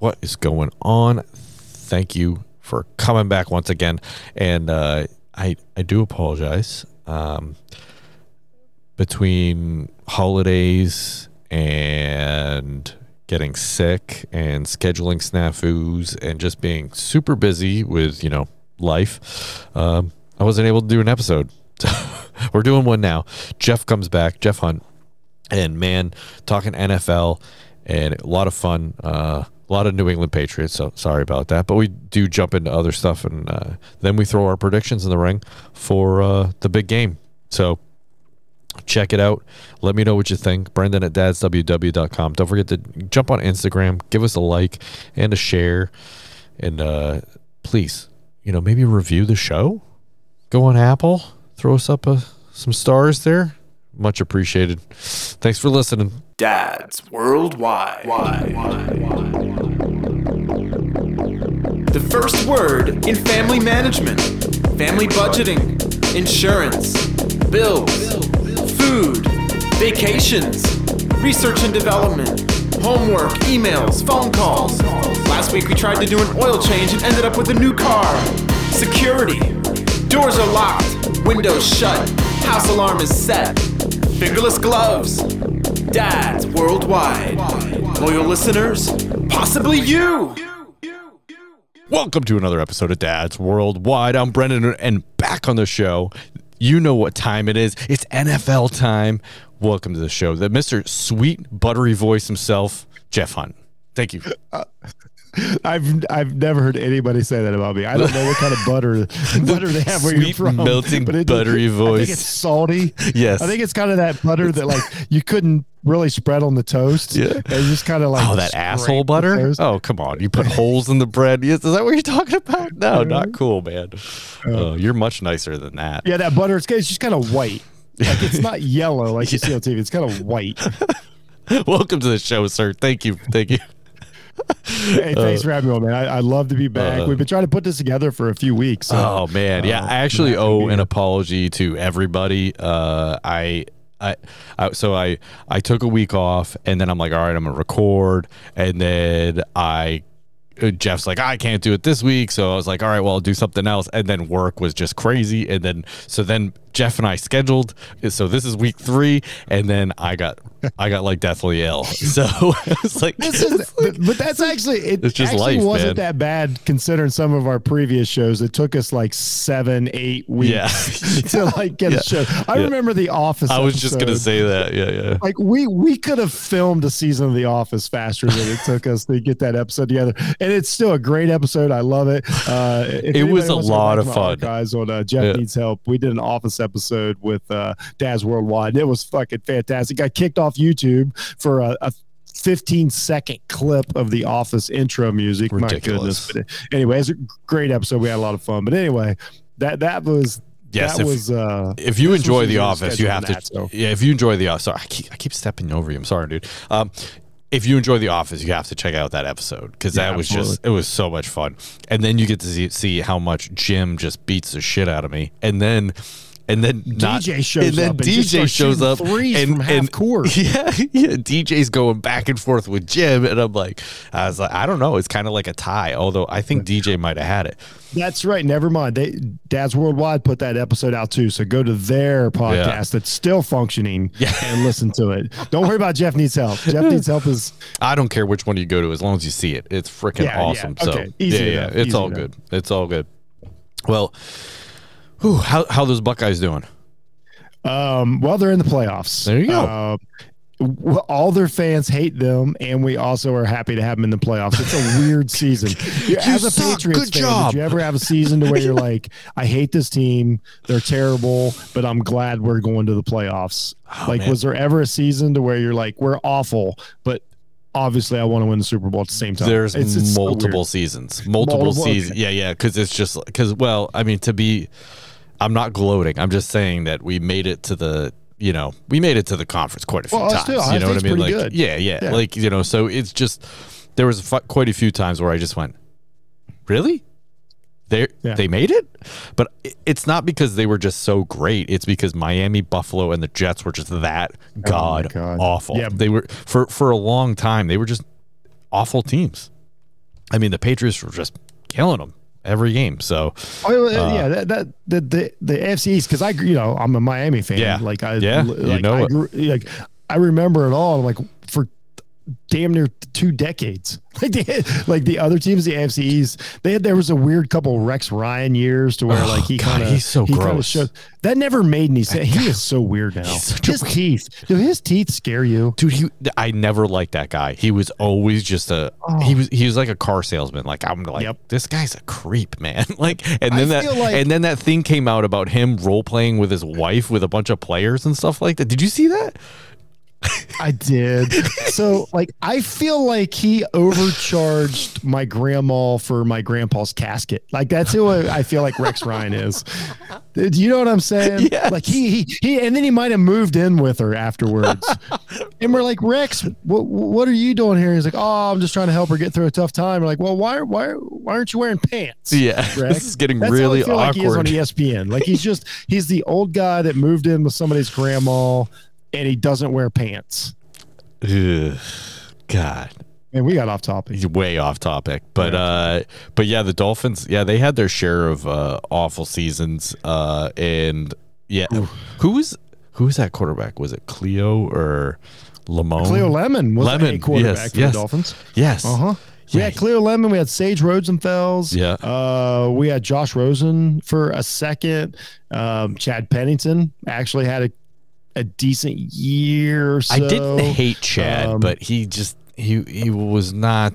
What is going on? Thank you for coming back once again. And uh, I I do apologize. Um, between holidays and getting sick and scheduling snafus and just being super busy with you know life, um, I wasn't able to do an episode. We're doing one now. Jeff comes back. Jeff Hunt and man, talking NFL and a lot of fun. Uh, a lot of New England Patriots. So sorry about that, but we do jump into other stuff, and uh, then we throw our predictions in the ring for uh, the big game. So check it out. Let me know what you think. Brendan at dadsww.com. Don't forget to jump on Instagram, give us a like and a share, and uh, please, you know, maybe review the show. Go on Apple, throw us up a, some stars there. Much appreciated. Thanks for listening. Dads Worldwide. The first word in family management, family budgeting, insurance, bills, food, vacations, research and development, homework, emails, phone calls. Last week we tried to do an oil change and ended up with a new car. Security. Doors are locked, windows shut, house alarm is set. Fingerless gloves. Dads worldwide. Loyal listeners, possibly you. Welcome to another episode of Dad's Worldwide. I'm Brendan, and back on the show. You know what time it is. It's NFL time. Welcome to the show. The Mr. Sweet Buttery Voice himself, Jeff Hunt. Thank you. Uh, I've I've never heard anybody say that about me. I don't know what kind of butter butter they have where you're Sweet, from. melting, but it- buttery I voice. think it's salty. Yes. I think it's kind of that butter that like you couldn't really spread on the toast. Yeah. It's just kind of like Oh, that asshole butter? Oh, come on. You put holes in the bread. Yes, Is that what you're talking about? No, not cool, man. Uh, oh, you're much nicer than that. Yeah, that butter. It's, it's just kind of white. Like it's not yellow like you see on TV. It's kind of white. Welcome to the show, sir. Thank you. Thank you. Hey, thanks for having me on, man. I, I love to be back. uh, We've been trying to put this together for a few weeks. So. Oh man, yeah. uh, I actually owe an apology to everybody. Uh, I, I, I, so I, I took a week off, and then I'm like, all right, I'm gonna record, and then I. uh, Jeff's like, I can't do it this week. So I was like, all right, well, I'll do something else. And then work was just crazy. And then, so then Jeff and I scheduled. So this is week three. And then I got, I got like deathly ill. So it's like, This is, but, but that's actually it. It's just actually life, wasn't man. that bad considering some of our previous shows. It took us like seven, eight weeks Yeah. to like get Yeah. a show. I Yeah. remember the Office. I was just going to say that. Yeah. Yeah. Like we we could have filmed a season of The Office faster than it took us to get that episode together, and it's still a great episode. I love it. Uh, It was a wants to go lot of fun. guys. on uh, Jeff needs help. We did an Office episode with uh, Dads Worldwide. It was fucking fantastic. I kicked off YouTube for a. a 15 second clip of the office intro music Ridiculous. my goodness but anyway it's a great episode we had a lot of fun but anyway that that was Yes, that if- was uh if you enjoy The Office, you have to. that, so. Yeah, if you enjoy The Office, sorry, I keep, I keep stepping over you. I'm sorry, dude. Um, if you enjoy The Office, you have to check out that episode because Yeah, that was just it was so much fun. And then you get to see, see how much Jim just beats the shit out of me, and then. And then not, DJ shows and then up DJ shows up and, from half and court. Yeah, yeah. DJ's going back and forth with Jim, and I'm like, I was like, I don't know. It's kind of like a tie. Although I think DJ might have had it. That's right. Never mind. They Dad's Worldwide put that episode out too. So go to their podcast Yeah. that's still functioning Yeah. and listen to it. Don't worry about Jeff needs help. Jeff needs help is I don't care which one you go to as long as you see it. It's freaking Yeah, awesome. So Okay. Easy yeah, yeah, it's Easy all enough. good. It's all good. Well, whew, how how those Buckeyes doing? um well they're in the playoffs. There you go. Uh, all their fans hate them, and we also are happy to have them in the playoffs. It's a weird season. As a suck. Patriots Good fan, job. did you ever have a season to where you're like, I hate this team, they're terrible, but I'm glad we're going to the playoffs? like, Oh, man. was there ever a season to where you're like, we're awful, but obviously I want to win the Super Bowl at the same time? There's It's- it's multiple weird. seasons, multiple, Multiple, seasons. okay. Yeah, yeah. Because it's just because well, I mean, to be, I'm not gloating. I'm just saying that we made it to the. You know, we made it to the conference quite a few Well, times. still, you know what I mean? Like, good. yeah, yeah, Yeah. Like you know, so it's just there was fu- quite a few times where I just went, really? They Yeah. they made it, but it's not because they were just so great. It's because Miami, Buffalo, and the Jets were just that god, Oh God. awful. Yeah. They were for for a long time. They were just awful teams. I mean, the Patriots were just killing them every game. So Oh, yeah, yeah, uh, that, that the the the AFC East because I you know I'm a Miami fan. Yeah. like I Yeah, you know I it. grew, like I remember it all. I'm like damn near two decades. Like the like the other teams, the AFC East, they had there was a weird couple Rex Ryan years to where Oh, like he kind of he's so gross. showed that never made any sense. He is so weird now. His teeth, do his teeth scare you? dude he i never liked that guy he was always just a oh. he was he was like a car salesman like i'm like Yep. this guy's a creep man like and I then that like- and then that thing came out about him role playing with his wife with a bunch of players and stuff like that did you see that I did. so like I feel like he overcharged my grandma for my grandpa's casket. Like that's who I I feel like Rex Ryan is. Do you know what I'm saying? Yes. Like he, he he and then he might have moved in with her afterwards. and we're like, Rex, what what are you doing here? He's like, Oh, I'm just trying to help her get through a tough time. We're like, Well, why why why aren't you wearing pants? yeah Rex? this is getting That's really feel like he is on ESPN. Like he's just he's the old guy that moved in with somebody's grandma and he doesn't wear pants. Ugh. god And we got off topic. He's way off topic, but uh, but yeah, the Dolphins, yeah, they had their share of uh, awful seasons, uh, and yeah, who was who was that quarterback? Was it Cleo or Lamone? Cleo Lemon was Lemon, a quarterback yes, for yes. the Dolphins. Yes. Uh huh. We Yeah. had Cleo Lemon. We had Sage Rosenfels. Yeah. Uh, we had Josh Rosen for a second. Um, Chad Pennington actually had a, a decent year. So. I didn't hate Chad, um, but he just he he was not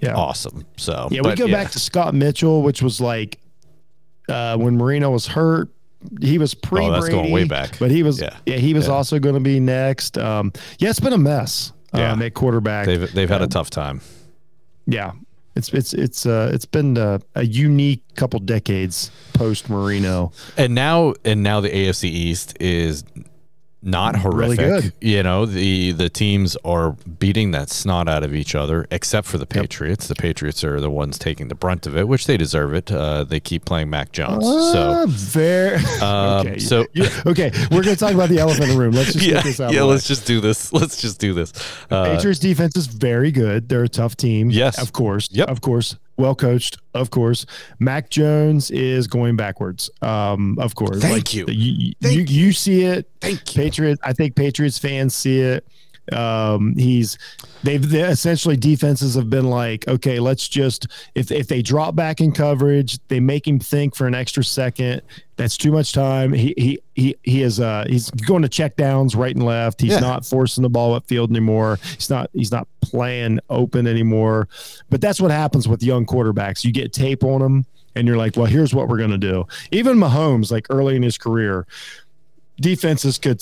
Yeah. awesome. So Yeah, we but go back to Scott Mitchell, which was like uh, when Marino was hurt. He was pre. Oh, that's going way back. but he was. Yeah. Yeah, he was Yeah. also going to be next. Um, yeah, it's been a mess. Yeah. Um, at quarterback. They've they've had a Um, tough time. Yeah, it's it's it's uh it's been uh, a unique couple decades post Marino. And now and now the AFC East is not Really horrific. good. You know, the the teams are beating that snot out of each other, except for the Patriots. The Patriots are the ones taking the brunt of it, which they deserve it. Uh, they keep playing Mac Jones. Uh, so very um, okay. so okay, we're gonna talk about the elephant in the room. Let's just yeah, get this out. yeah. of the way. Let's just do this. Let's just do this. Uh, Patriots defense is very good. They're a tough team. Yes. Of course. Yep. Of course. Well coached. Of course. Mac Jones is going backwards. Um, of course. Thank you. You, Thank you, you see it. Thank you. Patriots. I think Patriots fans see it. Um, he's they've they essentially defenses have been like, okay, let's just if if they drop back in coverage, they make him think for an extra second. That's too much time. He he he he is uh he's going to check downs right and left. He's Yeah. not forcing the ball upfield anymore. He's not he's not playing open anymore. But that's what happens with young quarterbacks. You get tape on them and you're like, well, here's what we're going to do. Even Mahomes, like early in his career, defenses could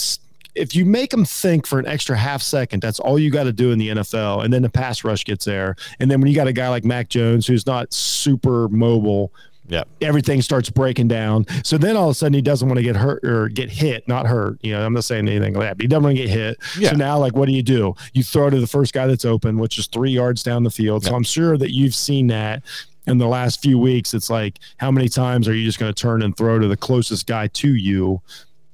if you make them think for an extra half second, that's all you got to do in the NFL. And then the pass rush gets there. And then when you got a guy like Mac Jones, who's not super mobile, yeah. everything starts breaking down. So then all of a sudden he doesn't want to get hurt or get hit, not hurt. You know, I'm not saying anything like that, but he doesn't want to get hit. Yeah. So now, like, what do you do? You throw to the first guy that's open, which is three yards down the field. So I'm sure that you've seen that in the last few weeks. It's like, how many times are you just going to turn and throw to the closest guy to you?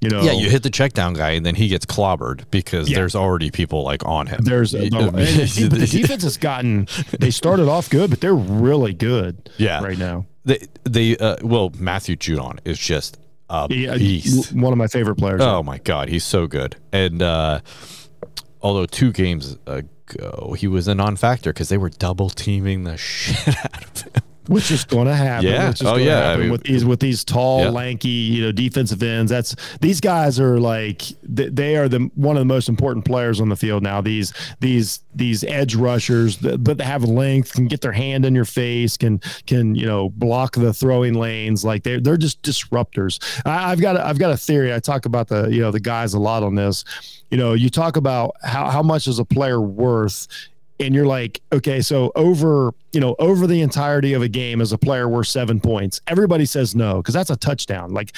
You know, Yeah, you hit the check down guy, and then he gets clobbered because Yeah. there's already people like on him. There's but the defense has gotten. They started off good, but they're really good. Yeah. right now. They, they uh, well, Matthew Judon is just a Yeah, beast. one of my favorite players. Oh my god, he's so good. And uh, although two games ago he was a non-factor because they were double teaming the shit out of him. Which is going to happen. Yeah. Which is Oh, yeah. I mean- with these with these tall, Yeah. lanky, you know, defensive ends. That's these guys are like th- they are the one of the most important players on the field now. These these these edge rushers, th- but they have length, can get their hand in your face, can can you know block the throwing lanes. Like they're they're just disruptors. I, I've got a, I've got a theory. I talk about the you know the guys a lot on this. You know, you talk about how how much is a player worth and you're like, okay, so over, you know, over the entirety of a game as a player worth seven points, everybody says no because that's a touchdown. Like,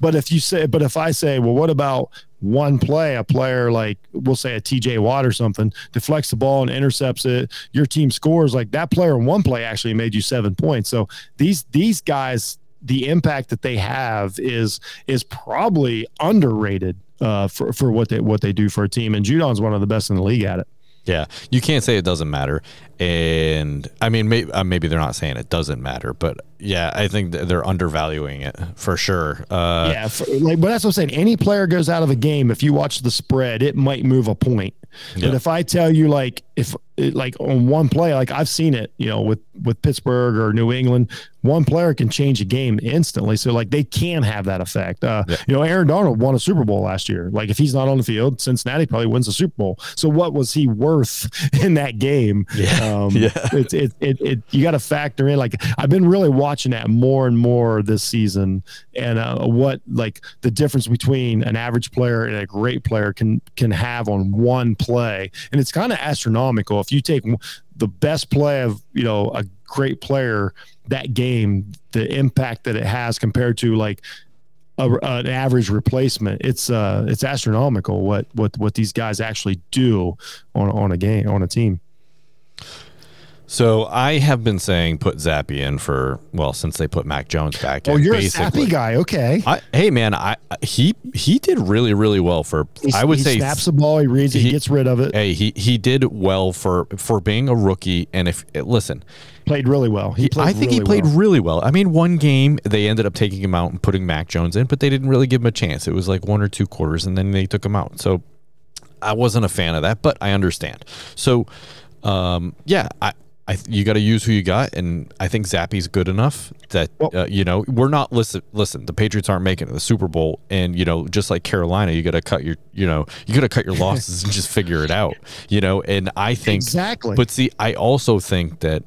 but if you say, but if I say, well, what about one play, a player like we'll say a TJ Watt or something deflects the ball and intercepts it, your team scores like that player in one play actually made you seven points. So these these guys, the impact that they have is is probably underrated uh, for for what they what they do for a team. And Judon's one of the best in the league at it. Yeah, you can't say it doesn't matter. And I mean, maybe, uh, maybe they're not saying it doesn't matter, but yeah, I think th- they're undervaluing it for sure. Uh, yeah, for, like, but that's what I'm saying. Any player goes out of a game, if you watch the spread, it might move a point. Yeah. But if I tell you, like, if like on one play, like I've seen it, you know, with with Pittsburgh or New England, one player can change a game instantly. So like they can have that effect. Uh, Yeah. You know, Aaron Donald won a Super Bowl last year. Like if he's not on the field, Cincinnati probably wins the Super Bowl. So what was he worth in that game? Yeah. Um, Yeah. It's it, it, it, you got to factor in. Like I've been really watching that more and more this season, and uh, what like the difference between an average player and a great player can can have on one play, and it's kind of astronomical. If you take the best play of you know a great player that game, the impact that it has compared to like a, an average replacement, it's uh it's astronomical what what what these guys actually do on on a game on a team. So I have been saying put Zappe in for well since they put Mac Jones back. Oh, in, you're basically. a sappy guy. Okay. I, hey man, I he he did really really well for He, I would he say snaps the ball, he reads it, he, he- gets rid of it. hey he he did well for for being a rookie and if listen Played really well. He played I think he played well. really well. I mean, one game they ended up taking him out and putting Mac Jones in, but they didn't really give him a chance. It was like one or two quarters, and then they took him out. So I wasn't a fan of that, but I understand. So um, yeah, I. I, you got to use who you got, and I think Zappe's good enough that Well- uh, you know we're not listen. Listen, the Patriots aren't making it to the Super Bowl, and you know just like Carolina, you got to cut your you know you got to cut your losses and just figure it out. You know, and I think Exactly. But see, I also think that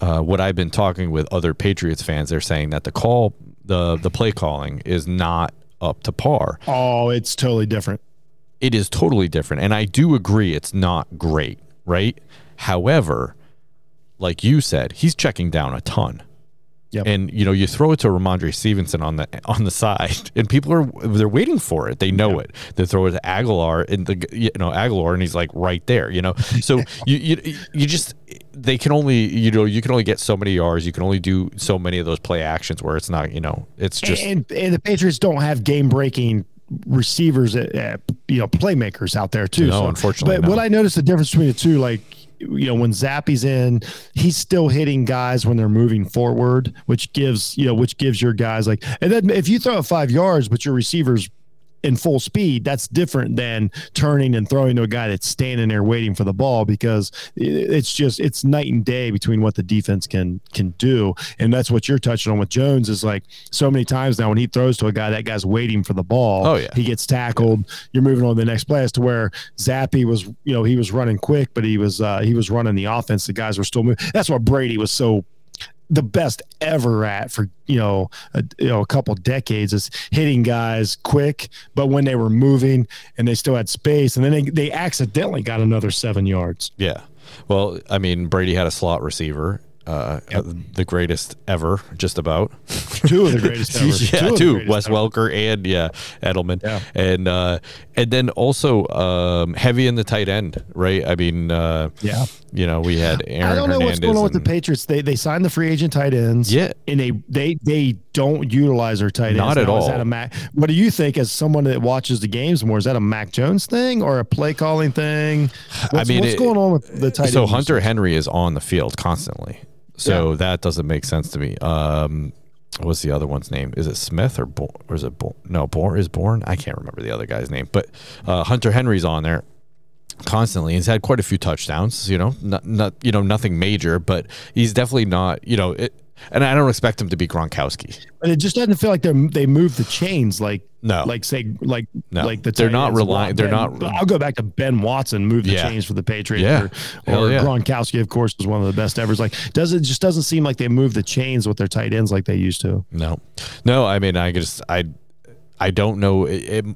uh, what I've been talking with other Patriots fans, they're saying that the call, the the play calling, is not up to par. Oh, it's totally different. It is totally different, and I do agree it's not great, right? However, like you said, he's checking down a ton. Yep. And you know, you throw it to Rhamondre Stevenson on the on the side, and people are they're waiting for it. They know it. They throw it to Agholor, and the you know Agholor, and he's like right there. You know, so you you you just they can only you know you can only get so many yards. You can only do so many of those play actions where it's not you know it's just and, and the Patriots don't have game breaking receivers, uh, uh, you know, playmakers out there too. No, unfortunately, But no. what I noticed the difference between the two, like you know, when Zappe's in, he's still hitting guys when they're moving forward, which gives you know, which gives your guys like, and then if you throw five yards, but your receivers in full speed, that's different than turning and throwing to a guy that's standing there waiting for the ball because it's just it's night and day between what the defense can can do, and that's what you're touching on with Jones is like so many times now when he throws to a guy, that guy's waiting for the ball. Oh, yeah. he gets tackled. You're moving on to the next play as to where Zappe was, you know, he was running quick, but he was uh, he was running the offense. The guys were still moving. That's what Brady was so the best ever at for you know a, you know a couple decades is hitting guys quick but when they were moving and they still had space and then they, they accidentally got another seven yards Yeah. Well, I mean, Brady had a slot receiver, uh, the greatest ever, just about. two of the greatest ever yeah, Two two. Wes ever. Welker and yeah, Edelman. Yeah. And uh, and then also um, heavy in the tight end, right? I mean, uh, yeah you know, we had Aaron I don't know what's going on with the Patriots. They they signed the free agent tight ends. Yeah. and they they they don't utilize their tight ends. Not at Now, Is all. that a Mac? What do you think as someone that watches the games more? Is that a Mac Jones thing or a play calling thing? What's, mean, what's it- going on with the tight so ends? Hunter Henry is on the field constantly. So that doesn't make sense to me. Um, what's the other one's name? Is it Smith or Bo- or is it Bo- no? Born is Born. I can't remember the other guy's name, but uh, Hunter Henry's on there constantly. He's had quite a few touchdowns. You know, not, not you know nothing major, but he's definitely not. You know, it, and I don't expect him to be Gronkowski. But it just doesn't feel like they're they move the chains like No. like say like No. like the They're not relying- they're Ben- not- I'll go back to Ben Watson move the Yeah. chains for the Patriots. Yeah. or, or yeah. Gronkowski of course was one of the best ever. It's like does it just doesn't seem like they move the chains with their tight ends like they used to. No, no. I mean, I just I I don't know. It, it,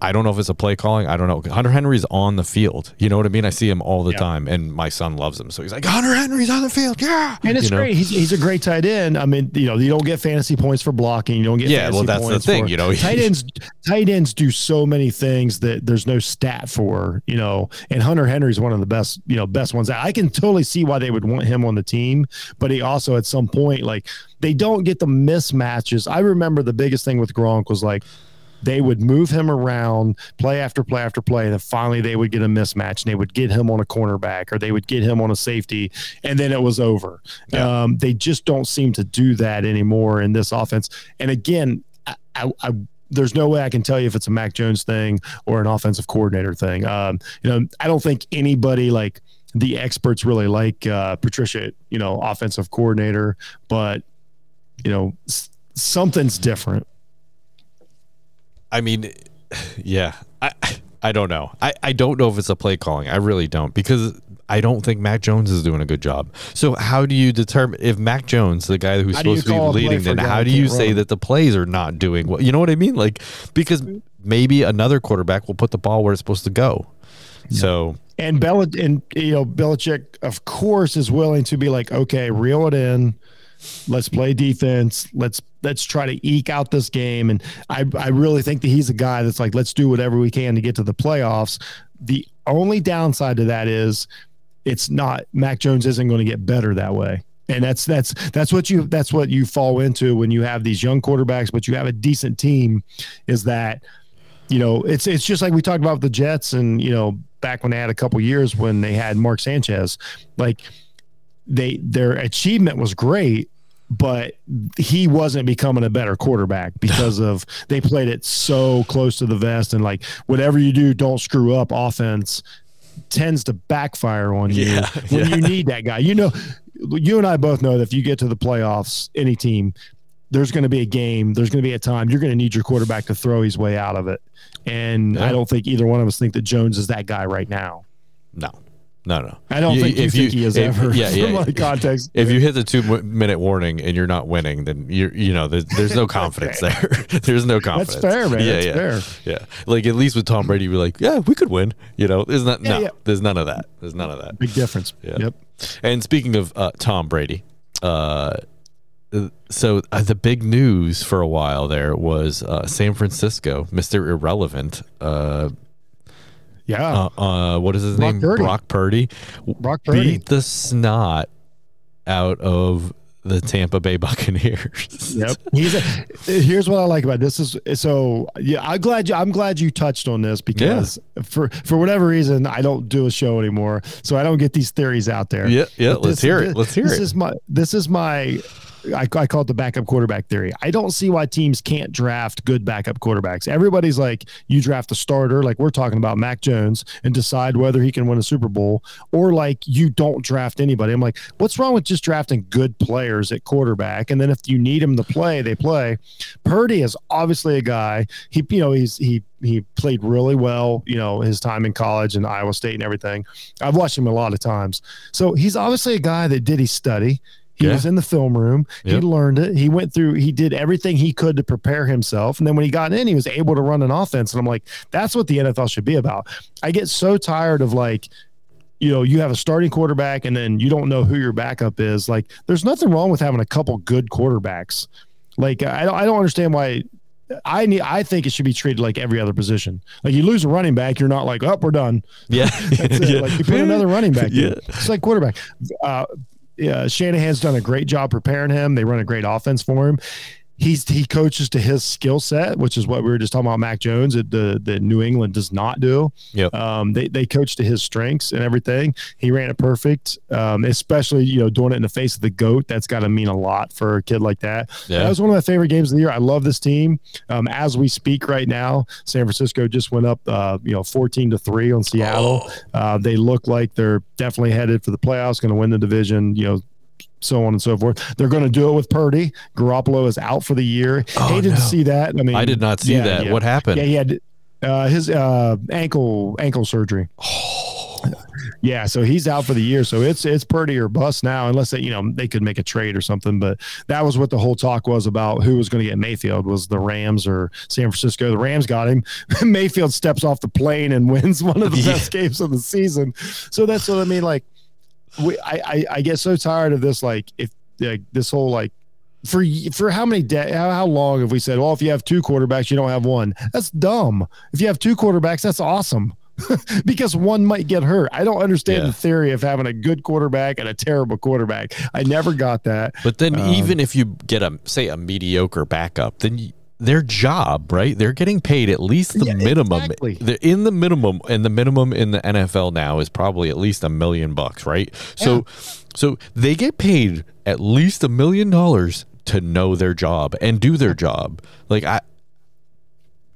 I don't know if it's a play calling. I don't know. Hunter Henry's on the field. You know what I mean? I see him all the Yeah. time, and my son loves him. So he's like, Hunter Henry's on the field. Yeah, And it's You know? great. He's, he's a great tight end. I mean, you know, you don't get fantasy points for blocking. You don't get Yeah, fantasy well, that's the points thing, for- you know. tight ends. Tight ends do so many things that there's no stat for. You know, and Hunter Henry's one of the best. You know, best ones. I can totally see why they would want him on the team, but he also at some point like they don't get the mismatches. I remember the biggest thing with Gronk was like they would move him around play after play after play. And then finally they would get a mismatch and they would get him on a cornerback or they would get him on a safety. And then it was over. Yeah. Um, they just don't seem to do that anymore in this offense. And again, I, I, I there's no way I can tell you if it's a Mac Jones thing or an offensive coordinator thing. Um, you know, I don't think anybody like the experts really like uh, Patricia, you know, offensive coordinator, but you know, s- something's different. I mean, yeah, I I don't know. I, I don't know if it's a play calling. I really don't because I don't think Mac Jones is doing a good job. So how do you determine if Mac Jones, the guy who's How supposed to be call a play leading, then how do you say run? that the plays are not doing well? You know what I mean? Like because mm-hmm. maybe another quarterback will put the ball where it's supposed to go. So And Bel and you know Belichick, of course, is willing to be like, okay, reel it in. Let's play defense. Let's let's try to eke out this game. And I I really think that he's a guy that's like, let's do whatever we can to get to the playoffs. The only downside to that is it's not Mac Jones isn't going to get better that way. And that's that's that's what you that's what you fall into when you have these young quarterbacks, but you have a decent team, is that you know, it's it's just like we talked about the Jets and, you know, back when they had a couple years when they had Mark Sanchez, like they their achievement was great, but he wasn't becoming a better quarterback because of they played it so close to the vest and like whatever you do, don't screw up offense tends to backfire on you Yeah, when yeah. you need that guy. You know, you and I both know that if you get to the playoffs, any team, there's going to be a game, there's going to be a time you're going to need your quarterback to throw his way out of it. And Yeah. I don't think either one of us think that Jones is that guy right now. no, no, no. I don't You- think you think he is if- ever. Yeah, yeah. My context. If you hit the two minute warning and you're not winning, then you're you know there's, there's no confidence there. there's no confidence. That's fair, man. Yeah, That's yeah, fair. yeah. Like at least with Tom Brady, you're like, yeah, we could win. You know, there's not Yeah, no, yeah. there's none of that. There's none of that. Big difference. Yeah. Yep. And speaking of uh, Tom Brady, uh, so uh, the big news for a while there was uh, San Francisco, Mister Irrelevant. Yeah. uh, uh, what is his Brock name? Purdy. Brock Purdy. Brock Purdy. Beat the snot out of the Tampa Bay Buccaneers. Yep. He's a, here's what I like about this is so yeah, I'm glad you I'm glad you touched on this because for for whatever reason I don't do a show anymore. So I don't get these theories out there. Yeah, yeah. But Let's this- hear this- it. Let's hear it. this it. is my this is my I, I call it the backup quarterback theory. I don't see why teams can't draft good backup quarterbacks. Everybody's like, you draft a starter, like we're talking about Mac Jones, and decide whether he can win a Super Bowl, or like you don't draft anybody. I'm like, what's wrong with just drafting good players at quarterback? And then if you need them to play, they play. Purdy is obviously a guy. He, you know, he's he he played really well. You know, his time in college and Iowa State and everything. I've watched him a lot of times. So he's obviously a guy that did his study. He Yeah. was in the film room. He Yep. learned it. He went through, he did everything he could to prepare himself. And then when he got in, he was able to run an offense. And I'm like, that's what the NFL should be about. I get so tired of like, you know, you have a starting quarterback and then you don't know who your backup is. Like, there's nothing wrong with having a couple good quarterbacks. Like, I don't, I don't understand why. I need. I think it should be treated like every other position. Like you lose a running back, you're not like, oh, we're done. Yeah, yeah. Like you put another running back. Yeah. Yeah. It's like quarterback. Uh, yeah, Shanahan's done a great job preparing him. They run a great offense for him. He's he coaches to his skill set, which is what we were just talking about. Mac Jones, that the the New England does not do. Yep. Um, they they coach to his strengths and everything. He ran it perfect. Um, especially you know doing it in the face of the goat. That's got to mean a lot for a kid like that. Yeah. That was one of my favorite games of the year. I love this team. Um, as we speak right now, San Francisco just went up, uh, you know, fourteen to three on Seattle. Uh, they look like they're definitely headed for the playoffs, going to win the division. You know. So on and so forth. They're going to do it with Purdy. Garoppolo is out for the year. Oh, Hated no. to see that. I mean, I did not see yeah, that. yeah. What happened? Yeah, he had uh, his uh, ankle ankle surgery. Yeah, so he's out for the year. So it's it's Purdy or bust now, unless they you know they could make a trade or something. But that was what the whole talk was about. Who was going to get Mayfield? Was the Rams or San Francisco? The Rams got him. Mayfield steps off the plane and wins one of the Yeah. best games of the season. So that's what I mean. Like, we I I, I get so tired of this. Like if like this whole like for for how many de- how, how long have we said well if you have two quarterbacks you don't have one. That's dumb. If you have two quarterbacks that's awesome. Because one might get hurt. I don't understand Yeah. the theory of having a good quarterback and a terrible quarterback. I never got that. But then, Um, even if you get a say a mediocre backup, then you, their job, right? They're getting paid at least the Yeah, minimum. exactly. They're in the minimum, and the minimum in the NFL now is probably at least a million bucks, right? So, so they get paid at least a million dollars to know their job and do their job. Like I,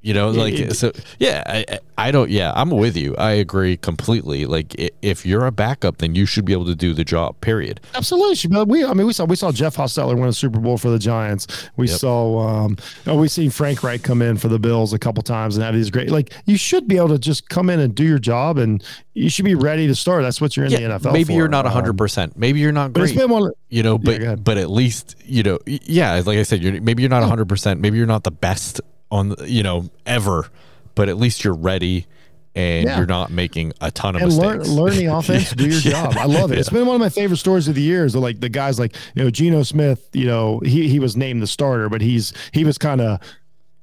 you know, like it- so. Yeah, I, I don't. Yeah, I'm with you. I agree completely. Like if you're a backup, then you should be able to do the job. Period. Absolutely, but we I mean we saw we saw Jeff Hostetler win a Super Bowl for the Giants. We Yep. saw um oh, we've seen Frank Reich come in for the Bills a couple times and have these great like you should be able to just come in and do your job and you should be ready to start. That's what you're in the NFL. maybe for. you're not Um, hundred percent. Maybe you're not great. one. you know but ahead. but at least you know yeah like i said you're maybe you're not 100% maybe you're not the best on you know ever but at least you're ready and Yeah. you're not making a ton of and mistakes learn the offense, do your Yeah. job. I love it. It's been one of my favorite stories of the years. Like the guys like you know Geno Smith. You know he he was named the starter, but he's he was kind of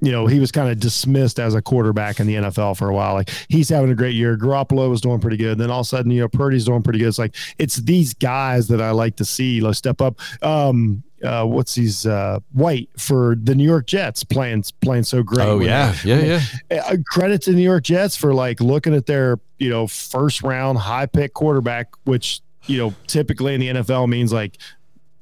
you know he was kind of dismissed as a quarterback in the NFL for a while. Like he's having a great year. Garoppolo was doing pretty good. Then all of a sudden you know Purdy's doing pretty good. It's like it's these guys that I like to see like step up. Um, uh, what's he's uh, White for the New York Jets playing playing so great. oh yeah yeah yeah uh, credit to the New York Jets for like looking at their you know first round high pick quarterback, which you know typically in the NFL means like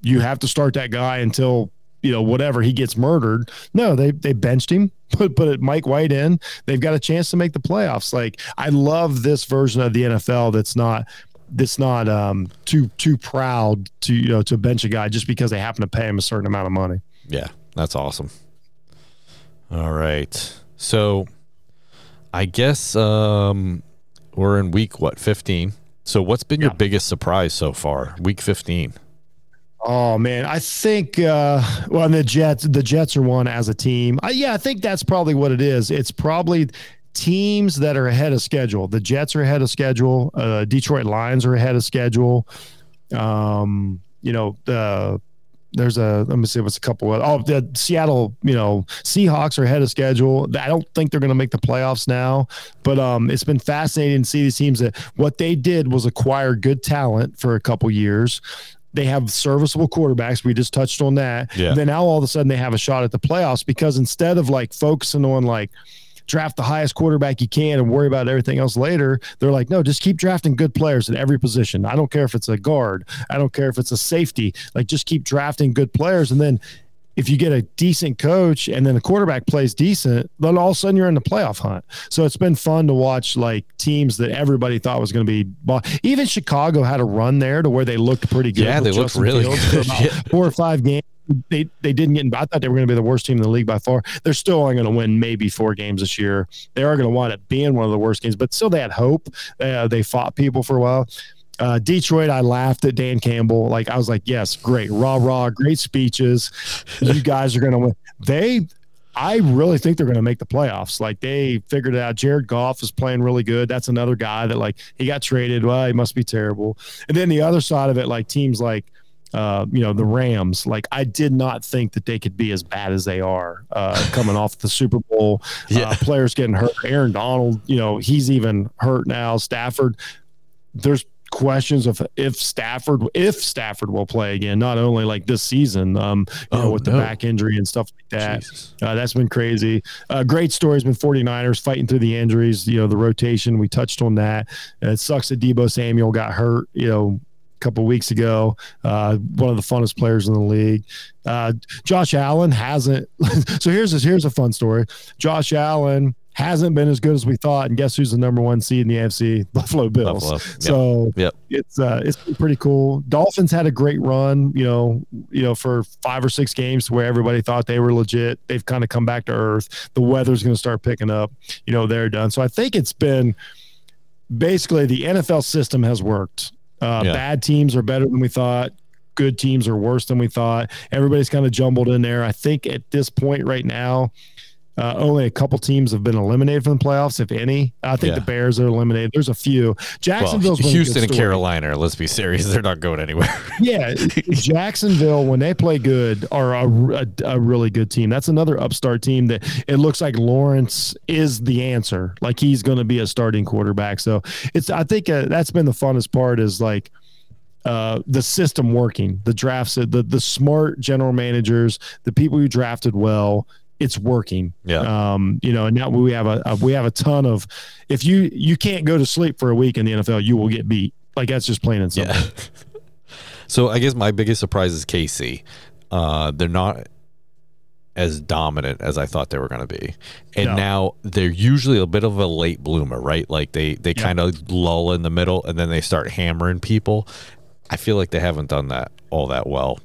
you have to start that guy until you know whatever he gets murdered. No, they they benched him, put put Mike White in. They've got a chance to make the playoffs. Like I love this version of the NFL that's not that's not um too too proud to you know to bench a guy just because they happen to pay him a certain amount of money. yeah that's awesome. All right. So i guess um we're in week what 15 so what's been your biggest surprise so far? Week 15 Oh man, I think uh well the Jets the Jets are one as a team. Uh, yeah, I think that's probably what it is. It's probably teams that are ahead of schedule. The Jets are ahead of schedule. Uh Detroit Lions are ahead of schedule. Um, you know, the there's a let me see what's a couple of oh the Seattle, you know, Seahawks are ahead of schedule. I don't think they're going to make the playoffs now, but um it's been fascinating to see these teams that what they did was acquire good talent for a couple years. They have serviceable quarterbacks. We just touched on that. Yeah. Then now all of a sudden they have a shot at the playoffs because instead of like focusing on like draft the highest quarterback you can and worry about everything else later, they're like, no, just keep drafting good players in every position. I don't care if it's a guard. I don't care if it's a safety. Like just keep drafting good players. And then if you get a decent coach and then the quarterback plays decent, then all of a sudden you're in the playoff hunt. So it's been fun to watch like teams that everybody thought was going to be. bought. Even Chicago had a run there to where they looked pretty good. Yeah, they looked really good. about Yeah. Four or five games. They they didn't get. In, I thought they were going to be the worst team in the league by far. They're still only going to win maybe four games this year. They are going to wind up being one of the worst games, but still they had hope. Uh, they fought people for a while. Uh, Detroit, I laughed at Dan Campbell. Like I was like, yes, great, rah rah, great speeches. You guys are going to win. They, I really think they're going to make the playoffs. Like they figured it out. Jared Goff is playing really good. That's another guy that like he got traded. Well, he must be terrible. And then the other side of it, like teams like. Uh, you know the Rams. Like I did not think that they could be as bad as they are uh, coming off the Super Bowl. Yeah. Uh, players getting hurt. Aaron Donald, you know, he's even hurt now. Stafford, there's questions of if Stafford if Stafford will play again, not only like this season, um, you know, Oh, with the no. back injury and stuff like that. Uh, that's been crazy. Uh, great story has been 49ers fighting through the injuries, you know, the rotation. We touched on that. Uh, it sucks that Deebo Samuel got hurt, you know, couple weeks ago. Uh, one of the funnest players in the league. Uh, Josh Allen hasn't. so here's this, here's a fun story. Josh Allen hasn't been as good as we thought, and guess who's the number one seed in the AFC? Buffalo Bills. Buffalo. Yep. So Yep. it's uh, it's pretty cool. Dolphins had a great run, you know, you know, for five or six games where everybody thought they were legit. They've kind of come back to earth. The weather's going to start picking up. You know, they're done. So I think it's been basically the NFL system has worked. Uh, Yeah. Bad teams are better than we thought. Good teams are worse than we thought. Everybody's kind of jumbled in there. I think at this point right now, uh, only a couple teams have been eliminated from the playoffs, if any. I think Yeah. the Bears are eliminated. There's a few. Well, Jacksonville's good Houston and. Carolina, let's be serious, they're not going anywhere. Yeah, Jacksonville when they play good are a, a, a really good team. That's another upstart team that it looks like Lawrence is the answer. Like he's going to be a starting quarterback. So it's I think uh, that's been the funnest part is like uh, the system working, the drafts, the the smart general managers, the people who drafted well. It's working. Yeah. Um, you know, and now we have a, a we have a ton of if you you can't go to sleep for a week in the NFL, you will get beat. Like that's just plain and simple. Yeah. so I guess my biggest surprise is KC. Uh, they're not as dominant as I thought they were going to be, and No. now they're usually a bit of a late bloomer, right? Like they they Yeah. kind of lull in the middle, and then they start hammering people. I feel like they haven't done that all that well.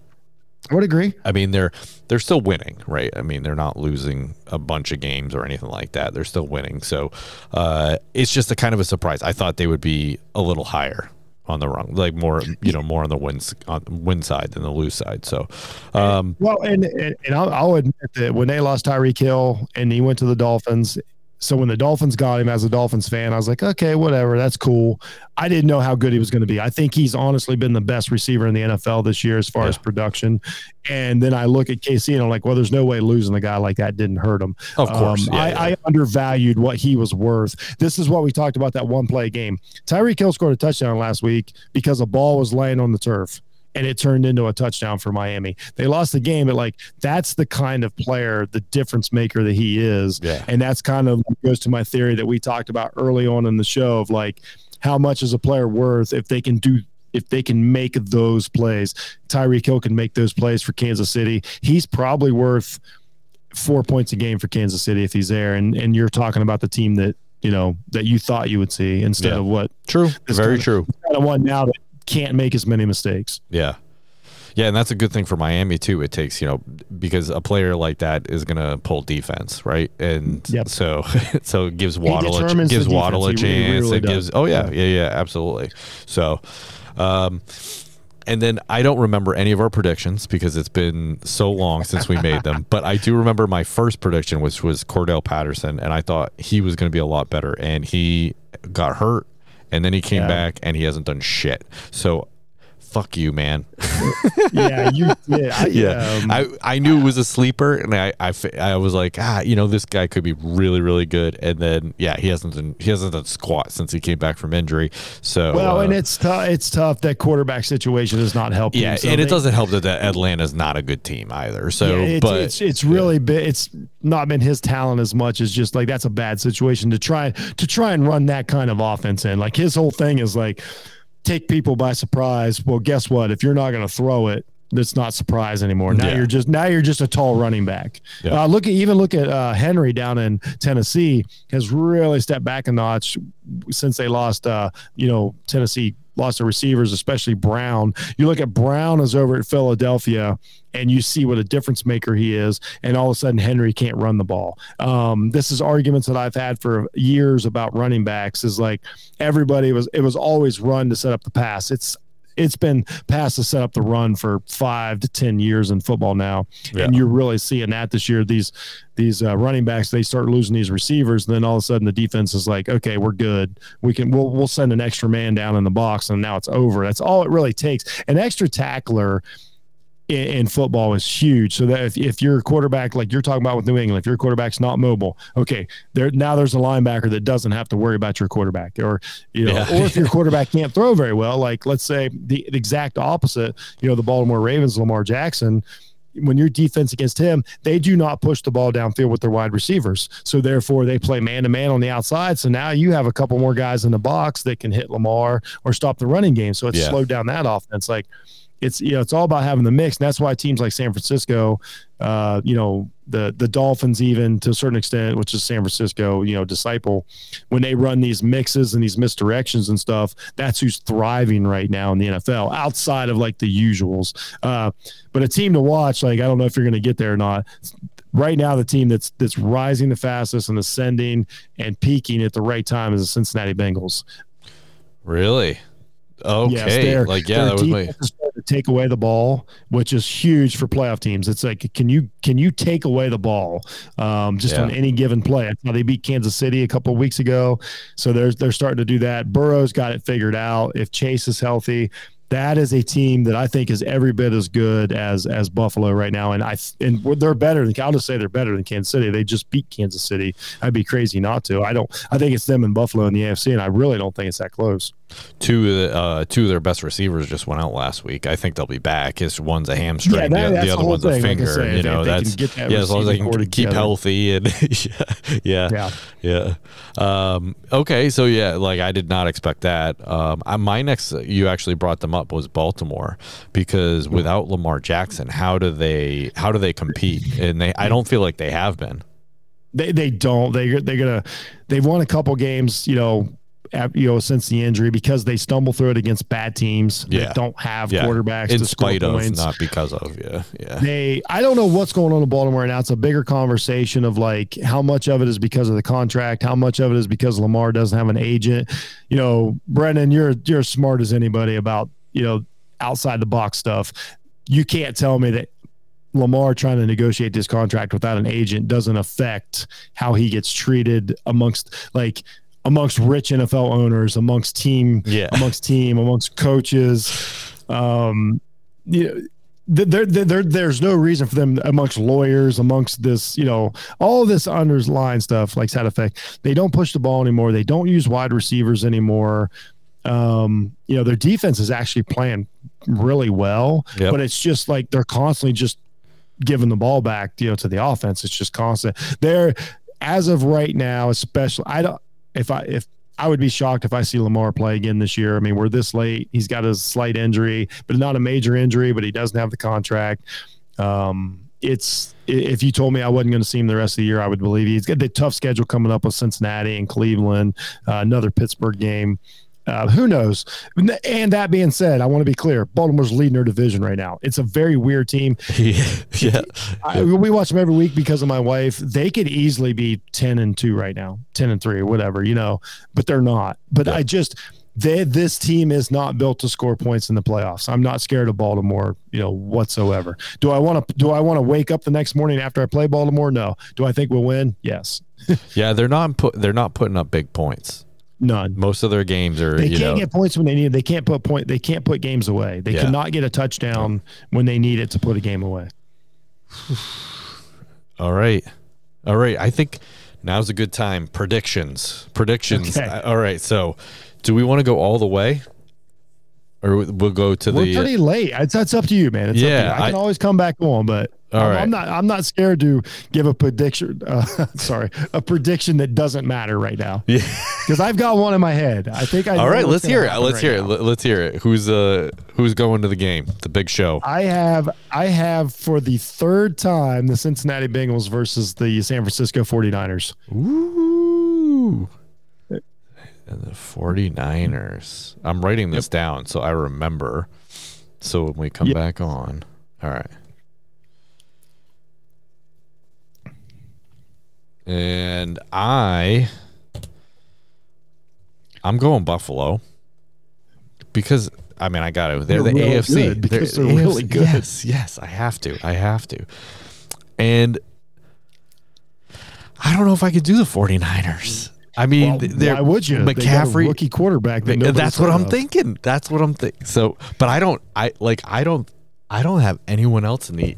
I would agree. I mean, they're they're still winning, right? I mean, they're not losing a bunch of games or anything like that. They're still winning, so uh, it's just a kind of a surprise. I thought they would be a little higher on the wrong, like more, you know, more on the win on win side than the lose side. So, um, Well, and and, and I'll, I'll admit that when they lost Tyreek Hill and he went to the Dolphins, so when the Dolphins got him as a Dolphins fan, I was like, okay, whatever, that's cool. I didn't know how good he was going to be. I think he's honestly been the best receiver in the NFL this year as far Yeah. as production. And then I look at KC and I'm like, well, there's no way losing a guy like that didn't hurt him. of course, Um, yeah, I, yeah. I undervalued what he was worth. This is what we talked about that one play game. Tyreek Hill scored a touchdown last week because a ball was laying on the turf and it turned into a touchdown for Miami. They lost the game, but like that's the kind of player, the difference maker that he is. Yeah. And that's kind of goes to my theory that we talked about early on in the show of like how much is a player worth if they can do if they can make those plays. Tyreek Hill can make those plays for Kansas City. He's probably worth four points a game for Kansas City if he's there. And and you're talking about the team that you know that you thought you would see instead Yeah. of what true, very kinda- true. kind of one now that can't make as many mistakes. Yeah. Yeah, and that's a good thing for Miami too. It takes, you know, because a player like that is going to pull defense, right? And Yep. so so it gives Waddle a, gives Waddle a. He really, chance. really it gives Oh yeah, yeah, yeah, absolutely. So um and then I don't remember any of our predictions because it's been so long since we made them. But I do remember my first prediction, which was Cordarrelle Patterson, and I thought he was going to be a lot better, and he got hurt, and then he came Yeah. back, and he hasn't done shit. So, fuck you, man. yeah, you did. I, Yeah, um, I, I knew it was a sleeper, and I, I, I was like, ah, you know, this guy could be really really good. And then yeah, he hasn't done he hasn't done squat since he came back from injury. So well, uh, and it's tough. It's tough that quarterback situation does not help. yeah, So and it doesn't help that, Atlanta's not a good team either. So, Yeah, it's, but it's it's really been it's not been his talent as much as just like that's a bad situation to try to try and run that kind of offense in. Like his whole thing is like take people by surprise. Well, guess what? If you're not going to throw it, that's not surprise anymore. Now Yeah. you're just now you're just a tall running back. Yeah. Uh, look at even look at uh, Henry down in Tennessee has really stepped back a notch since they lost. Uh, you know Tennessee lost their receivers, especially Brown. You look at Brown is over at Philadelphia, and you see what a difference maker he is. And all of a sudden, Henry can't run the ball. Um, this is arguments that I've had for years about running backs. Is like everybody was it was always run to set up the pass. It's it's been past to set up the run for five to ten years in football now, Yeah. and you're really seeing that this year. These these uh, running backs they start losing these receivers, and then all of a sudden the defense is like, okay, we're good. We can we'll we'll send an extra man down in the box, and now it's over. That's all it really takes. An extra tackler in, in football is huge. So that if, if you're quarterback, like you're talking about with New England, if your quarterback's not mobile, okay, there now there's a linebacker that doesn't have to worry about your quarterback, or you know, Yeah. or if your quarterback can't throw very well, like let's say the, the exact opposite, you know, the Baltimore Ravens, Lamar Jackson. When your defense against him, they do not push the ball downfield with their wide receivers. So therefore, they play man to man on the outside. So now you have a couple more guys in the box that can hit Lamar or stop the running game. So it's Yeah. slowed down that offense. Like it's you know it's all about having the mix. And that's why teams like san francisco uh you know the the dolphins even to a certain extent which is san francisco you know disciple when they run these mixes and these misdirections and stuff that's who's thriving right now in the nfl outside of like the usuals. Uh but a team to watch like i don't know if you're going to get there or not. Right now the team that's that's rising the fastest and ascending and peaking at the right time is the cincinnati bengals. Really okay, Yes, like yeah, that was my defense is starting to take away the ball, which is huge for playoff teams. It's like, can you can you take away the ball um, just on any given play? That's how they beat Kansas City a couple of weeks ago. So they're they're starting to do that. Burrow's got it figured out. If Chase is healthy, that is a team that I think is every bit as good as as Buffalo right now, and I and they're better than I'll just say they're better than Kansas City. They just beat Kansas City. I'd be crazy not to. I don't. I think it's them and Buffalo in the AFC, and I really don't think it's that close. Two of the, uh, two of their best receivers just went out last week. I think they'll be back. His one's a hamstring, Yeah, that- the, the the other whole one's a thing, like finger. say, you know, that's that yeah, as long as they can keep together. healthy and yeah, yeah, Yeah. yeah. Um, okay, so yeah, like I did not expect that. Um, I, my next, you actually brought them up was Baltimore because without Lamar Jackson, how do they how do they compete? And they, I don't feel like they have been. They they don't. They they're gonna. They've won a couple games. You know. af- You know, since the injury, because they stumble through it against bad teams Yeah. that don't have Yeah, quarterbacks in to score spite of, points. not because of. Yeah, yeah. they I don't know what's going on in Baltimore now. It's a bigger conversation of like how much of it is because of the contract, how much of it is because Lamar doesn't have an agent. You know, Brendan, you're you're as smart as anybody about, you know, outside the box stuff. You can't tell me that Lamar trying to negotiate this contract without an agent doesn't affect how he gets treated amongst like amongst rich NFL owners, amongst team Yeah. amongst team, amongst coaches. Um, you know, there, there, there, there's no reason for them amongst lawyers, amongst this, you know, all this underlying stuff like side effect. They don't push the ball anymore. They don't use wide receivers anymore. Um, you know, their defense is actually playing really well, Yep. but it's just like they're constantly just giving the ball back, you know, to the offense. It's just constant. They're as of right now, especially I don't if I if I would be shocked if I see Lamar play again this year. I mean, we're this late. He's got a slight injury, but not a major injury, but he doesn't have the contract. Um, it's if you told me I wasn't going to see him the rest of the year, I would believe you. He's got the tough schedule coming up with Cincinnati and Cleveland, uh, another Pittsburgh game. Uh, who knows? And that being said, I want to be clear: Baltimore's leading their division right now. It's a very weird team. yeah. I, we watch them every week because of my wife. They could easily be ten and two right now, ten and three, or whatever, you know. But they're not. But I just they this team is not built to score points in the playoffs. I'm not scared of Baltimore, you know, whatsoever. Do I want to? Do I want to wake up the next morning after I play Baltimore? No. Do I think we'll win? Yes. Yeah, they're not put. They're not putting up big points. None. Most of their games are. They can't know, get points when they need it. They can't put point. They can't put games away. They Yeah. cannot get a touchdown when they need it to put a game away. all right, all right. I think now's a good time. Predictions. Predictions. Okay. Uh, All right. So, do we want to go all the way, or we'll go to the We're pretty late. It's, that's up to you, man. It's up to Yeah, you. I can I- always come back on, but All I'm, right. I'm not. I'm not scared to give a prediction. Uh, sorry, a prediction that doesn't matter right now. Yeah. because I've got one in my head. I think I. All right, know right. what's Let's hear it. Let's right hear it. now. Let's hear it. Who's uh Who's going to the game? The big show. I have I have for the third time the Cincinnati Bengals versus the San Francisco 49ers. Ooh. And the 49ers. I'm writing this down so I remember. So when we come Yep. back on. All right. And I I'm going Buffalo. Because I mean I got to. They're the really AFC. because they're AFC. really good. Yes, yes, I have to. I have to. And I don't know if I could do the 49ers. I mean, Well, they're why would you? They got a McCaffrey. rookie quarterback. That that's what I'm of. thinking. That's what I'm thinking. So, but I don't. I like. I don't. I don't have anyone else in the.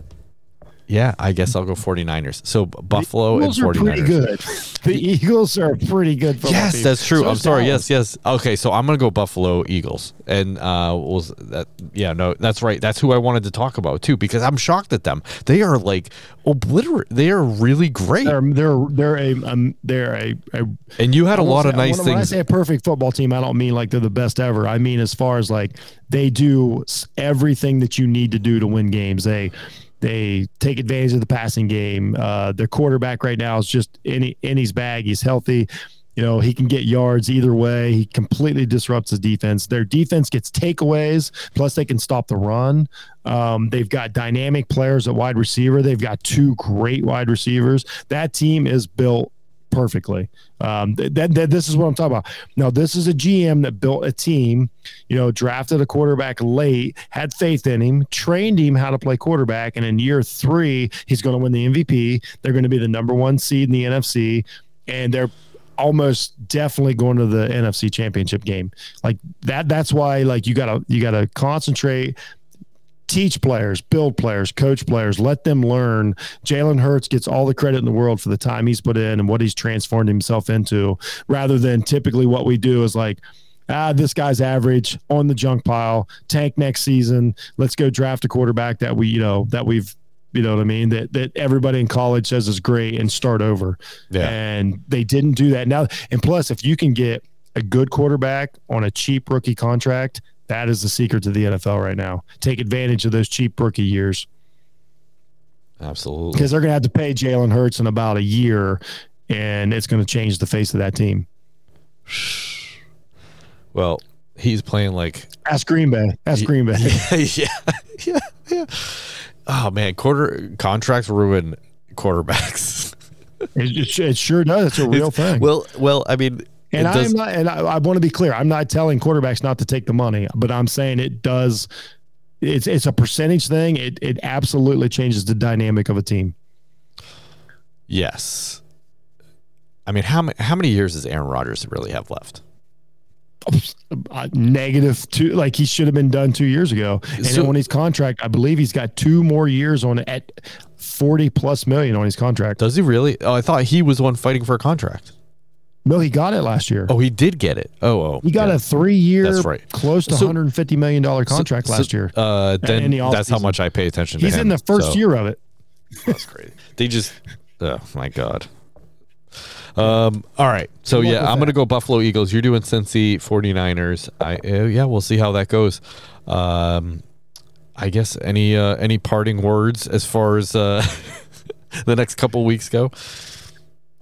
Yeah, I guess I'll go 49ers. So Buffalo and Eagles are 49ers. pretty good. The Eagles are pretty good. Yes, that's true. So I'm sorry. Dallas. Yes, yes. Okay, so I'm gonna go Buffalo Eagles, and uh, was that? Yeah, no, that's right. That's who I wanted to talk about too, because I'm shocked at them. They are like obliterate. They are really great, They're they're they're a um, they're a, a and you had a lot say- of nice when, When I say a perfect football team, I don't mean like they're the best ever. I mean as far as like they do everything that you need to do to win games. They they take advantage of the passing game. Uh, their quarterback right now is just in, in his bag. He's healthy. You know, he can get yards either way. He completely disrupts his defense. Their defense gets takeaways, plus they can stop the run. Um, they've got dynamic players at wide receiver. They've got two great wide receivers. That team is built perfectly. Um, th- that, that this is what I'm talking about. Now, this is a GM that built a team, you know, drafted a quarterback late, had faith in him, trained him how to play quarterback, and in year three, he's going to win the MVP. They're going to be the number one seed in the NFC, and they're almost definitely going to the NFC championship game. Like that that's why like you got to you got to concentrate teach players, build players, coach players, let them learn. Jalen Hurts gets all the credit in the world for the time he's put in and what he's transformed himself into, rather than typically what we do is like, ah, this guy's average on the junk pile, tank next season. Let's go draft a quarterback that we, you know, that we've you know what I mean? That that everybody in college says is great and start over. Yeah. And they didn't do that. Now and plus if you can get a good quarterback on a cheap rookie contract, that is the secret to the NFL right now. Take advantage of those cheap rookie years Absolutely. because they're going to have to pay Jalen Hurts in about a year, and it's going to change the face of that team. Well, he's playing like Ask Green Bay. Ask Green Bay. yeah, yeah, yeah. Oh man, quarter contracts ruin quarterbacks. It, it, it sure does. It's a real thing. well, well, I mean, and does- I'm not, and I, I want to be clear. I'm not telling quarterbacks not to take the money, but I'm saying it does. It's it's a percentage thing. It it absolutely changes the dynamic of a team. yes. I mean, how how many years does Aaron Rodgers really have left? Uh, negative two, like he should have been done two years ago. And So- on his contract, I believe he's got two more years on at forty plus million on his contract. Does he really? Oh, I thought he was the one fighting for a contract. No, he got it last year. Oh, he did get it. Oh, oh, He got yeah. a three-year, That's right. close to So- 150 million dollar contract so, last year. Uh, then the that's how much I pay attention to He's him. in the first so- year of it. That's crazy. They just, oh my god. Um. All right. So yeah, I'm gonna go Buffalo Eagles. You're doing Cincy 49ers. I uh, yeah, we'll see how that goes. Um, I guess any uh, any parting words as far as uh, the next couple weeks go.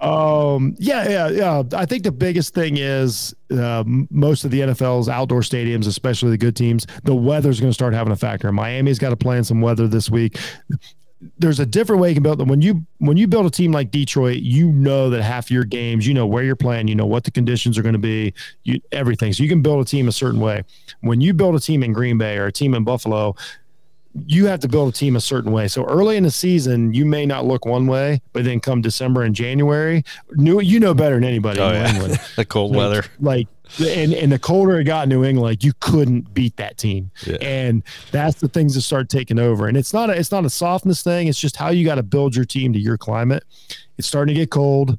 Um, yeah, yeah, yeah. I think the biggest thing is um, most of the NFL's outdoor stadiums, especially the good teams, the weather's going to start having a factor. Miami's got to play in some weather this week. There's a different way you can build them. When you when you build a team like Detroit, you know that half your games, you know where you're playing, you know what the conditions are going to be, you, everything. So you can build a team a certain way. When you build a team in Green Bay or a team in Buffalo, you have to build a team a certain way. So early in the season, you may not look one way, but then come December and January, new you know better than anybody Oh in New yeah, England. the cold Like- weather. Like and and the colder it got in New England, like you couldn't beat that team. Yeah. And that's the things that start taking over. And it's not a, it's not a softness thing. It's just how you got to build your team to your climate. It's starting to get cold.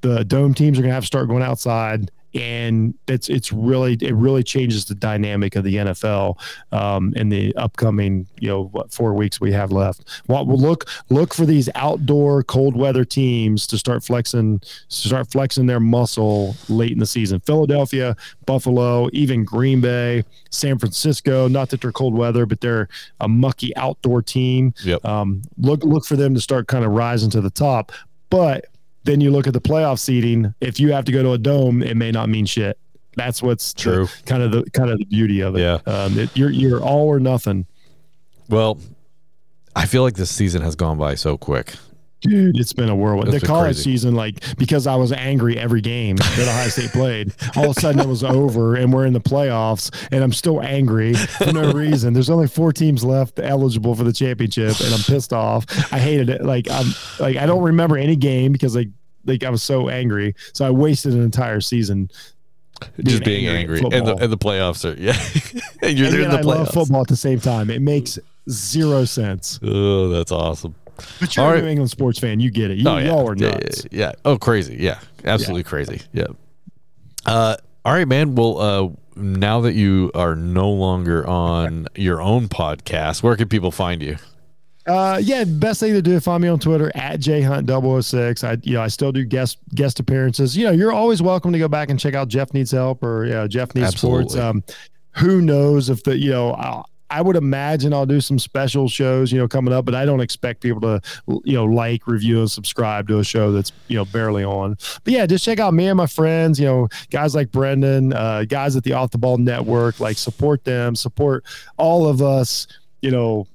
The dome teams are gonna have to start going outside. And it's it's really it really changes the dynamic of the NFL um, in the upcoming you know what four weeks we have left. We'll look look for these outdoor cold weather teams to start flexing start flexing their muscle late in the season. Philadelphia, Buffalo, even Green Bay, San Francisco. Not that they're cold weather, but they're a mucky outdoor team. Yep. Um, look look for them to start kind of rising to the top. But then you look at the playoff seeding. If you have to go to a dome, it may not mean shit. That's what's the- True. kind of the kind of the beauty of it. Yeah. Um, it, you're you're all or nothing. Well, I feel like this season has gone by so quick. Dude, it's been a whirlwind. It's The college crazy. season, like because I was angry every game that Ohio State played, all of a sudden it was over and we're in the playoffs, and I'm still angry for no reason. There's only four teams left eligible for the championship, and I'm pissed off. I hated it. Like I'm like I don't remember any game because like like I was so angry, so I wasted an entire season. Just being angry, at and the and the playoffs are yeah. and you're And there in the I love playoffs. football at the same time. It makes zero sense. Oh, that's awesome. But you're All a right. New England sports fan. You get it. You, oh yeah. Y'all are nuts. Yeah, yeah. Oh, crazy. Yeah, absolutely crazy. Yeah. Uh, all right, man. Well, uh, now that you are no longer on your own podcast, where can people find you? Uh, yeah, best thing to do find me on Twitter at jhunt006. I you know I still do guest guest appearances. You know, you're always welcome to go back and check out Jeff Needs Help or you know, Jeff Needs Sports. Um, who knows if the you know i I would imagine I'll do some special shows, you know, coming up, but I don't expect people to, you know, like, review, and subscribe to a show that's, you know, barely on. But yeah, just check out me and my friends, you know, guys like Brendan, uh, guys at the Off the Ball Network, like support them, support all of us, you know,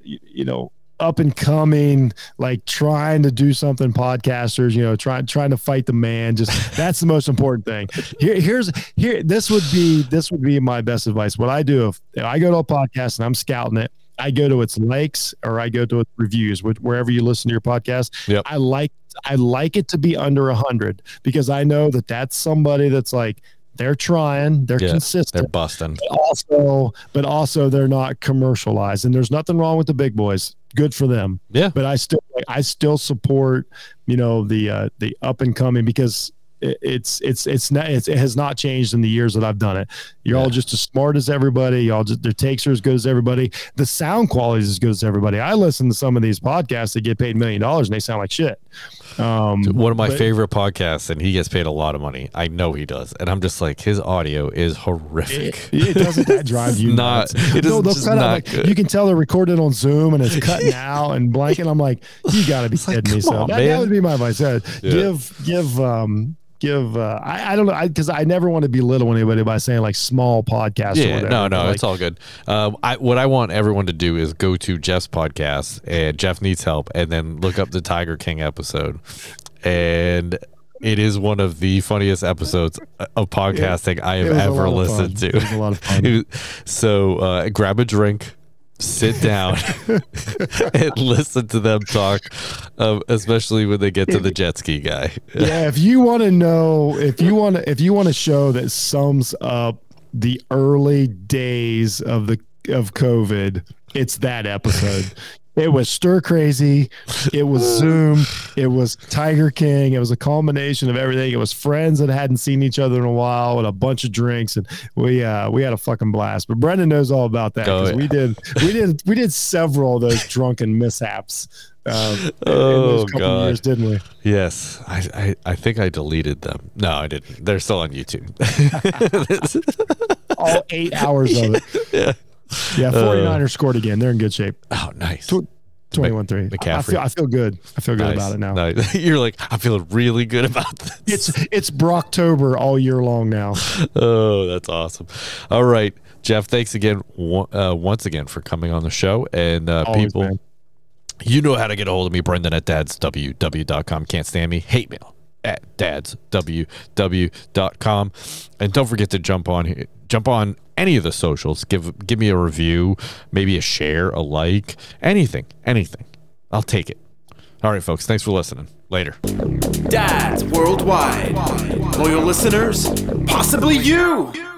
you, you know, up and coming, like trying to do something podcasters, you know, trying trying to fight the man. Just that's the most important thing. Here, here's here. This would be this would be my best advice. What I do if, if I go to a podcast and I'm scouting it, I go to its likes or I go to its reviews, wherever you listen to your podcast. Yep. I like I like it to be under a hundred because I know that that's somebody that's like they're trying, they're Yeah, consistent, They're busting. but also but also they're not commercialized, and there's nothing wrong with the big boys. Good for them. Yeah. But I still I still support you know the uh, the up and coming because it's it's it's not it's, it has not changed in the years that I've done it. You're all just as smart as everybody. Y'all just their takes are as good as everybody. The sound quality is as good as everybody. I listen to some of these podcasts that get paid a million dollars and they sound like shit. Um, One of my but- favorite podcasts, and he gets paid a lot of money. I know he does, and I'm just like, his audio is horrific. It, it doesn't that drive you Not- nuts. it is just not like, good. You can tell they're recorded on Zoom and it's cutting out and blank. And I'm like, you got to be like, kidding me. come So on, that, man. that would be my advice. Uh, Yeah. Give give um give. Uh, I, I don't know because I, never want to belittle anybody by saying like small podcasts. or Yeah, whatever. no, no, Like, it's all good. Um, I what I want everyone to do is go to Jeff's podcast, and Jeff needs help, and then look up the Tiger King episode, and it is one of the funniest episodes of podcasting I have it was a ever listened to. It was a lot of fun. So uh, grab a drink, sit down, and listen to them talk, um, especially when they get to the jet ski guy. yeah, if you want to know, if you want to, if you want a show that sums up the early days of the of COVID, it's that episode. It was stir crazy. It was Zoom. It was Tiger King. It was a culmination of everything. It was friends that hadn't seen each other in a while and a bunch of drinks, and we uh, we had a fucking blast. But Brendan knows all about that Oh, yeah. we did we did we did several of those drunken mishaps. Um, Oh, those couple God. years, didn't we? Yes, I, I, I think I deleted them. No, I didn't. They're still on YouTube. all eight hours of it. yeah. Yeah, 49ers scored again. They're in good shape. Oh, nice. Tw- 21 3. I McCaffrey. feel, I feel good. I feel good Nice. about it now. Nice. You're like, I feel really good about this. It's it's Brocktober all year long now. oh, that's awesome. All right, Jeff. Thanks again, uh, once again, for coming on the show. And uh, Always, people, man. you know how to get a hold of me, Brendan at dadsww.com. Can't stand me. Hate mail at dadsww.com. And don't forget to jump on here. Jump on any of the socials. Give give me a review, maybe a share, a like, anything, anything. I'll take it. All right, folks. Thanks for listening. Later. Dads worldwide. Loyal listeners, possibly you.